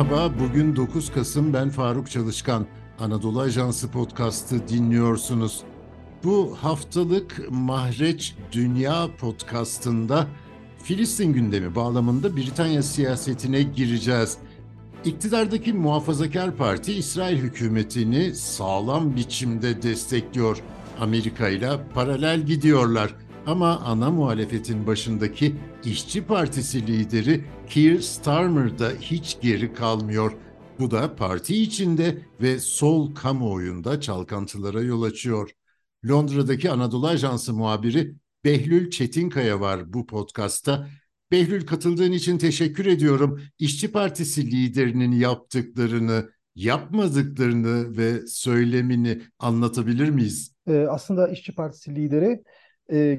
Merhaba, bugün 9 Kasım ben Faruk Çalışkan. Anadolu Ajansı podcast'ı dinliyorsunuz. Bu haftalık Mahreç Dünya podcast'ında Filistin gündemi bağlamında Britanya siyasetine gireceğiz. İktidardaki Muhafazakar Parti İsrail hükümetini sağlam biçimde destekliyor. Amerika ile paralel gidiyorlar. Ama ana muhalefetin başındaki İşçi Partisi lideri Keir Starmer da hiç geri kalmıyor. Bu da parti içinde ve sol kamuoyunda çalkantılara yol açıyor. Londra'daki Anadolu Ajansı muhabiri Behlül Çetinkaya var bu podcastta. Behlül katıldığın için teşekkür ediyorum. İşçi Partisi liderinin yaptıklarını, yapmadıklarını ve söylemini anlatabilir miyiz? Ee, aslında İşçi Partisi lideri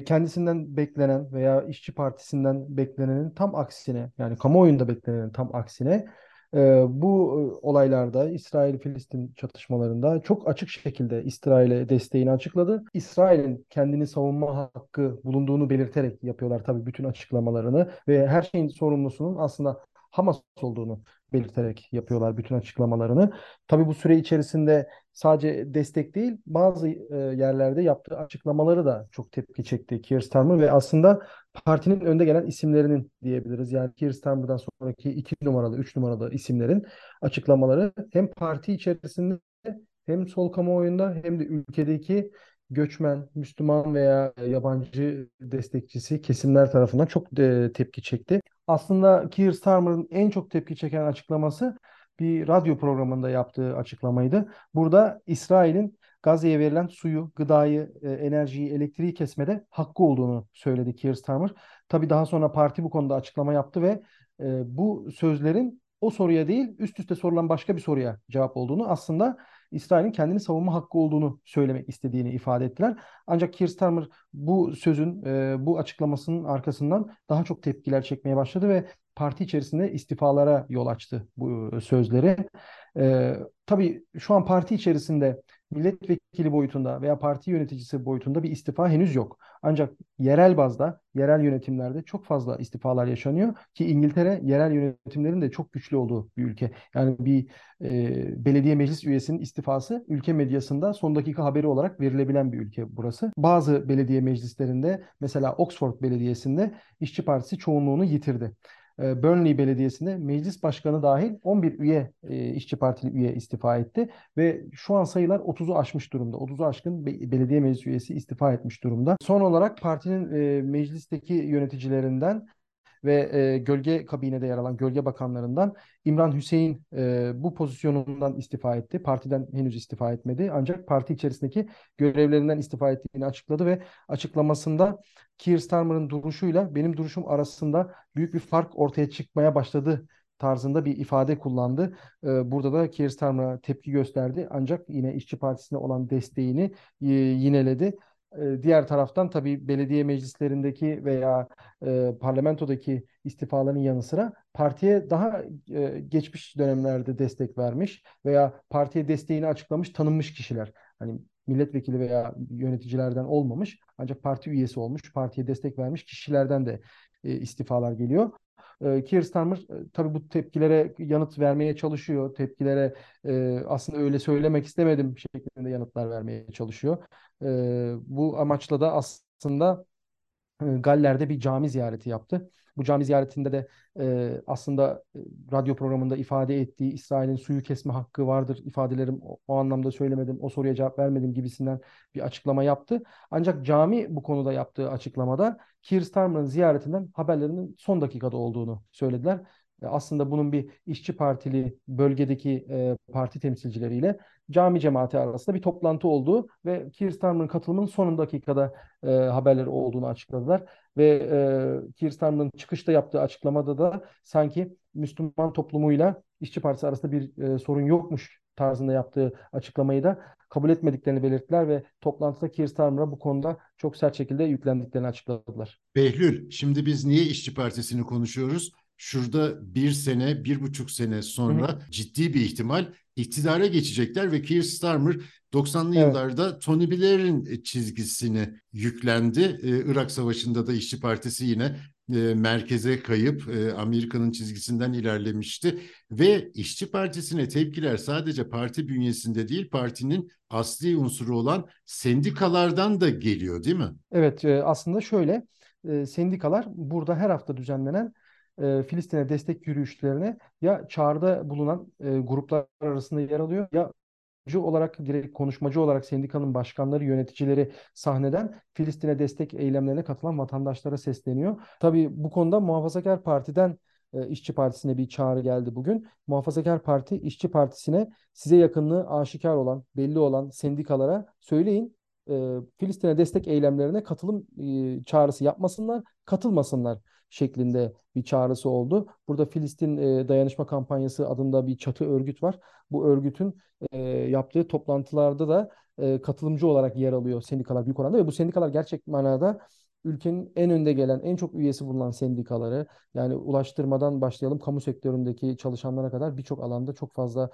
kendisinden beklenen veya İşçi Partisi'nden beklenenin tam aksine yani kamuoyunda beklenenin tam aksine bu olaylarda İsrail-Filistin çatışmalarında çok açık şekilde İsrail'e desteğini açıkladı. İsrail'in kendini savunma hakkı bulunduğunu belirterek yapıyorlar tabii bütün açıklamalarını ve her şeyin sorumlusunun aslında Hamas olduğunu belirterek yapıyorlar bütün açıklamalarını. Tabii bu süre içerisinde sadece destek değil bazı e, yerlerde yaptığı açıklamaları da çok tepki çekti Keir Starmer ve aslında partinin önde gelen isimlerinin diyebiliriz. Yani Keir Starmer'dan sonraki iki numaralı, üç numaralı isimlerin açıklamaları hem parti içerisinde hem sol kamuoyunda hem de ülkedeki göçmen, Müslüman veya yabancı destekçisi kesimler tarafından çok de tepki çekti. Aslında Keir Starmer'ın en çok tepki çeken açıklaması bir radyo programında yaptığı açıklamaydı. Burada İsrail'in Gazze'ye verilen suyu, gıdayı, e, enerjiyi, elektriği kesmede hakkı olduğunu söyledi Keir Starmer. Tabii daha sonra parti bu konuda açıklama yaptı ve e, bu sözlerin o soruya değil üst üste sorulan başka bir soruya cevap olduğunu aslında İsrail'in kendini savunma hakkı olduğunu söylemek istediğini ifade ettiler. Ancak Keir Starmer bu sözün, e, bu açıklamasının arkasından daha çok tepkiler çekmeye başladı ve parti içerisinde istifalara yol açtı bu sözleri. E, tabii şu an parti içerisinde milletvekili boyutunda veya parti yöneticisi boyutunda bir istifa henüz yok. Ancak yerel bazda, yerel yönetimlerde çok fazla istifalar yaşanıyor ki İngiltere yerel yönetimlerin de çok güçlü olduğu bir ülke. Yani bir e, belediye meclis üyesinin istifası ülke medyasında son dakika haberi olarak verilebilen bir ülke burası. Bazı belediye meclislerinde mesela Oxford Belediyesi'nde İşçi Partisi çoğunluğunu yitirdi. E, Burnley Belediyesi'nde meclis başkanı dahil 11 üye e, işçi partili üye istifa etti ve şu an sayılar 30'u aşmış durumda. 30'u aşkın belediye meclis üyesi istifa etmiş durumda. Son olarak partinin e, meclisteki yöneticilerinden ve e, gölge kabinede yer alan gölge bakanlarından İmran Hüseyin e, bu pozisyonundan istifa etti. Partiden henüz istifa etmedi. Ancak parti içerisindeki görevlerinden istifa ettiğini açıkladı ve açıklamasında Keir Starmer'ın duruşuyla benim duruşum arasında büyük bir fark ortaya çıkmaya başladı tarzında bir ifade kullandı. Burada da Keir Starmer'a tepki gösterdi. Ancak yine İşçi Partisi'ne olan desteğini yineledi. Diğer taraftan tabii belediye meclislerindeki veya e, parlamentodaki istifaların yanı sıra partiye daha e, geçmiş dönemlerde destek vermiş veya partiye desteğini açıklamış tanınmış kişiler. Hani milletvekili veya yöneticilerden olmamış ancak parti üyesi olmuş, partiye destek vermiş kişilerden de e, istifalar geliyor. E, Keir Starmer e, tabii bu tepkilere yanıt vermeye çalışıyor. Tepkilere e, aslında öyle söylemek istemedim şeklinde yanıtlar vermeye çalışıyor. E, bu amaçla da aslında Galler'de bir cami ziyareti yaptı. Bu cami ziyaretinde de e, aslında e, radyo programında ifade ettiği İsrail'in suyu kesme hakkı vardır ifadelerim o, o anlamda söylemedim, o soruya cevap vermedim gibisinden bir açıklama yaptı. Ancak cami bu konuda yaptığı açıklamada Keir Starmer'ın ziyaretinden haberlerinin son dakikada olduğunu söylediler. E, aslında bunun bir işçi partili bölgedeki e, parti temsilcileriyle cami cemaati arasında bir toplantı olduğu ve Keir Starmer'ın katılımının son dakikada e, haberleri olduğunu açıkladılar. Ve e, Keir Starmer'ın çıkışta yaptığı açıklamada da sanki Müslüman toplumuyla işçi partisi arasında bir e, sorun yokmuş tarzında yaptığı açıklamayı da kabul etmediklerini belirttiler ve toplantıda Keir Starmer'a bu konuda çok sert şekilde yüklendiklerini açıkladılar. Behlül, şimdi biz niye işçi partisini konuşuyoruz? Şurada bir sene, bir buçuk sene sonra hı hı. ciddi bir ihtimal iktidara geçecekler ve Keir Starmer 90'lı evet. yıllarda Tony Blair'in çizgisini yüklendi. Ee, Irak Savaşı'nda da İşçi Partisi yine e, merkeze kayıp e, Amerika'nın çizgisinden ilerlemişti ve İşçi Partisi'ne tepkiler sadece parti bünyesinde değil partinin asli unsuru olan sendikalardan da geliyor değil mi? Evet e, aslında şöyle e, sendikalar burada her hafta düzenlenen e, Filistin'e destek yürüyüşlerine ya çağrıda bulunan e, gruplar arasında yer alıyor ya olarak direkt konuşmacı olarak sendikanın başkanları, yöneticileri sahneden Filistin'e destek eylemlerine katılan vatandaşlara sesleniyor. Tabii bu konuda Muhafazakar Parti'den e, İşçi Partisi'ne bir çağrı geldi bugün. Muhafazakar Parti İşçi Partisi'ne size yakınlığı aşikar olan, belli olan sendikalara söyleyin e, Filistin'e destek eylemlerine katılım e, çağrısı yapmasınlar, katılmasınlar şeklinde bir çağrısı oldu. Burada Filistin e, Dayanışma Kampanyası adında bir çatı örgüt var. Bu örgütün e, yaptığı toplantılarda da e, katılımcı olarak yer alıyor sendikalar büyük oranda ve bu sendikalar gerçek manada ülkenin en önde gelen, en çok üyesi bulunan sendikaları yani ulaştırmadan başlayalım kamu sektöründeki çalışanlara kadar birçok alanda çok fazla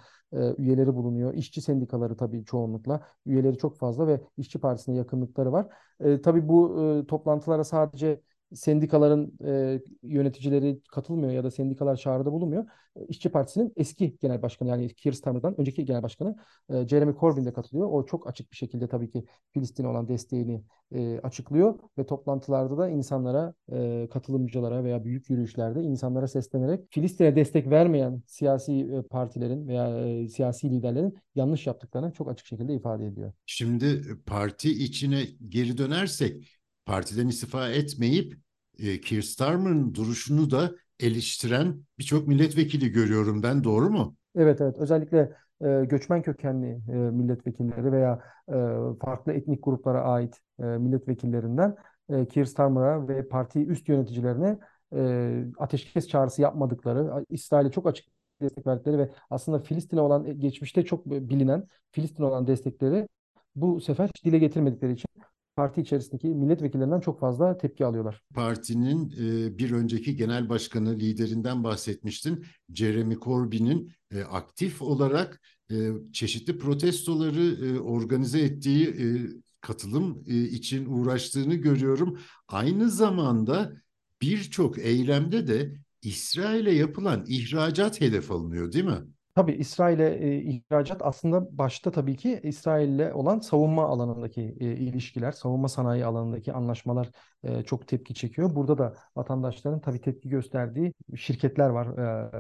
üyeleri bulunuyor. İşçi sendikaları tabii çoğunlukla üyeleri çok fazla ve İşçi Partisi'ne yakınlıkları var. E, tabii bu toplantılara sadece sendikaların e, yöneticileri katılmıyor ya da sendikalar çağrıda bulunmuyor. E, İşçi Partisi'nin eski genel başkanı yani Keir Starmer'dan önceki genel başkanı e, Jeremy Corbyn de katılıyor. O çok açık bir şekilde tabii ki Filistin'e olan desteğini e, açıklıyor ve toplantılarda da insanlara, e, katılımcılara veya büyük yürüyüşlerde insanlara seslenerek Filistin'e destek vermeyen siyasi e, partilerin veya e, siyasi liderlerin yanlış yaptıklarını çok açık şekilde ifade ediyor. Şimdi parti içine geri dönersek partiden istifa etmeyip e, Keir Starmer'ın duruşunu da eleştiren birçok milletvekili görüyorum ben doğru mu? Evet evet özellikle e, göçmen kökenli e, milletvekilleri veya e, farklı etnik gruplara ait e, milletvekillerinden e, Keir Starmer'a ve parti üst yöneticilerine e, ateşkes çağrısı yapmadıkları, İsrail'e çok açık destek verdikleri ve aslında Filistin'e olan e, geçmişte çok bilinen Filistin'e olan destekleri bu sefer dile getirmedikleri için parti içerisindeki milletvekillerinden çok fazla tepki alıyorlar. Partinin e, bir önceki genel başkanı liderinden bahsetmiştin. Jeremy Corbyn'in e, aktif olarak e, çeşitli protestoları e, organize ettiği e, katılım e, için uğraştığını görüyorum. Aynı zamanda birçok eylemde de İsrail'e yapılan ihracat hedef alınıyor değil mi? Tabii İsrail'e e, ihracat aslında başta tabii ki İsrail'le olan savunma alanındaki e, ilişkiler, savunma sanayi alanındaki anlaşmalar e, çok tepki çekiyor. Burada da vatandaşların tabii tepki gösterdiği şirketler var. E,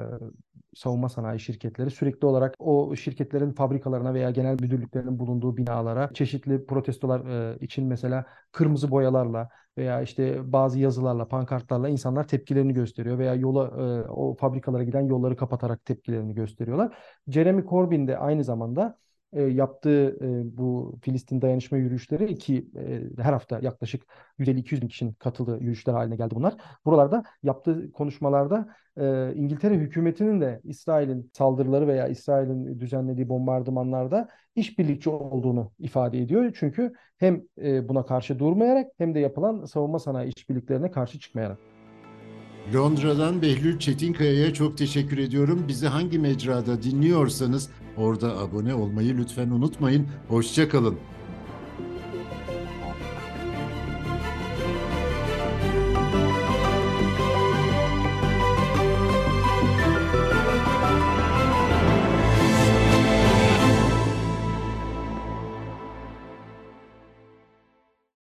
savunma sanayi şirketleri sürekli olarak o şirketlerin fabrikalarına veya genel müdürlüklerinin bulunduğu binalara çeşitli protestolar e, için mesela kırmızı boyalarla veya işte bazı yazılarla, pankartlarla insanlar tepkilerini gösteriyor veya yola e, o fabrikalara giden yolları kapatarak tepkilerini gösteriyorlar. Jeremy Corbyn de aynı zamanda e, yaptığı e, bu Filistin dayanışma yürüyüşleri ki e, her hafta yaklaşık 150-200 bin kişinin katıldığı yürüyüşler haline geldi bunlar. Buralarda yaptığı konuşmalarda e, İngiltere hükümetinin de İsrail'in saldırıları veya İsrail'in düzenlediği bombardımanlarda işbirlikçi olduğunu ifade ediyor. Çünkü hem e, buna karşı durmayarak hem de yapılan savunma sanayi işbirliklerine karşı çıkmayarak. Londra'dan Behlül Çetinkaya'ya çok teşekkür ediyorum. Bizi hangi mecrada dinliyorsanız orada abone olmayı lütfen unutmayın. Hoşçakalın.